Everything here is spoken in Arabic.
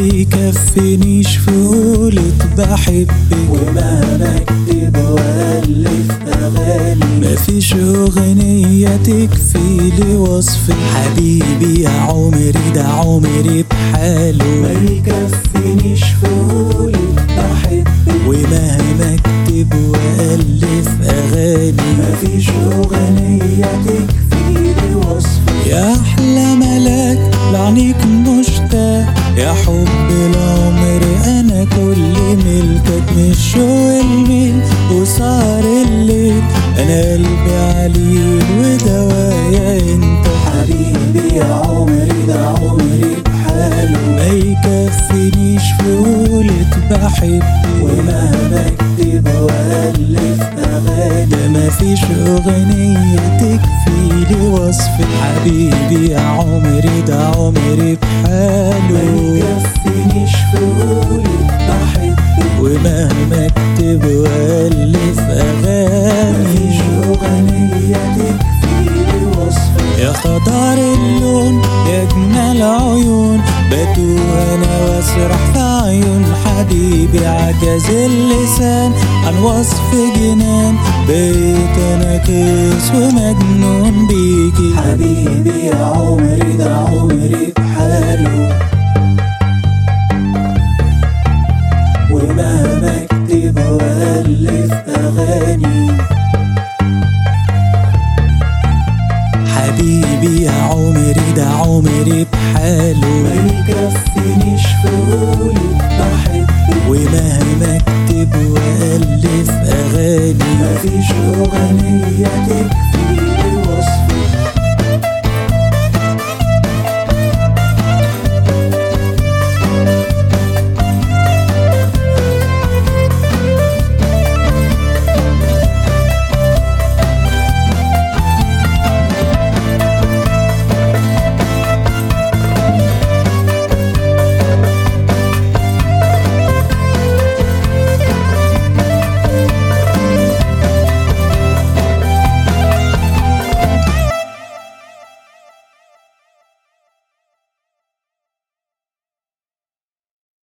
يكفينيش في قولة بحبك. ومهما اكتب والف أغاني. مفيش أغنية تكفي لي وصف حبيبي يا عمري ده عمري بحاله. ما يكفينيش في قولة بحبك. ومهما اكتب والف أغاني. مفيش اغنية تكفي لي وصفك يا أحلى ملاك لعنيك مشتاق. يا حب مش الميل وصار الليل أنا قلبي عليل ودوايا أنت. حبيبي يا عمري ده عمري بحاله ما يكفينيش في قولة بحبك ومهما اكتب وألف أغاني. ده مفيش أغنية تكفي لي وصف حبيبي يا عمري ده عمري ما بحاله مفيش أغاني أغنية تكفي لي وصفك يا خضار اللون يا جمال عيون بتوه أنا واسرح في عيون حبيبي عجز اللسان عن وصف جنان بقيت أنا كيس ومجنون بيكي حبيبي يا عمري ده عمري. حبيبي يا عمري ده عمري بحاله. ما يكفينيش في قولة بحبك ومهما اكتب والف أغاني. مفيش أغنية تكفي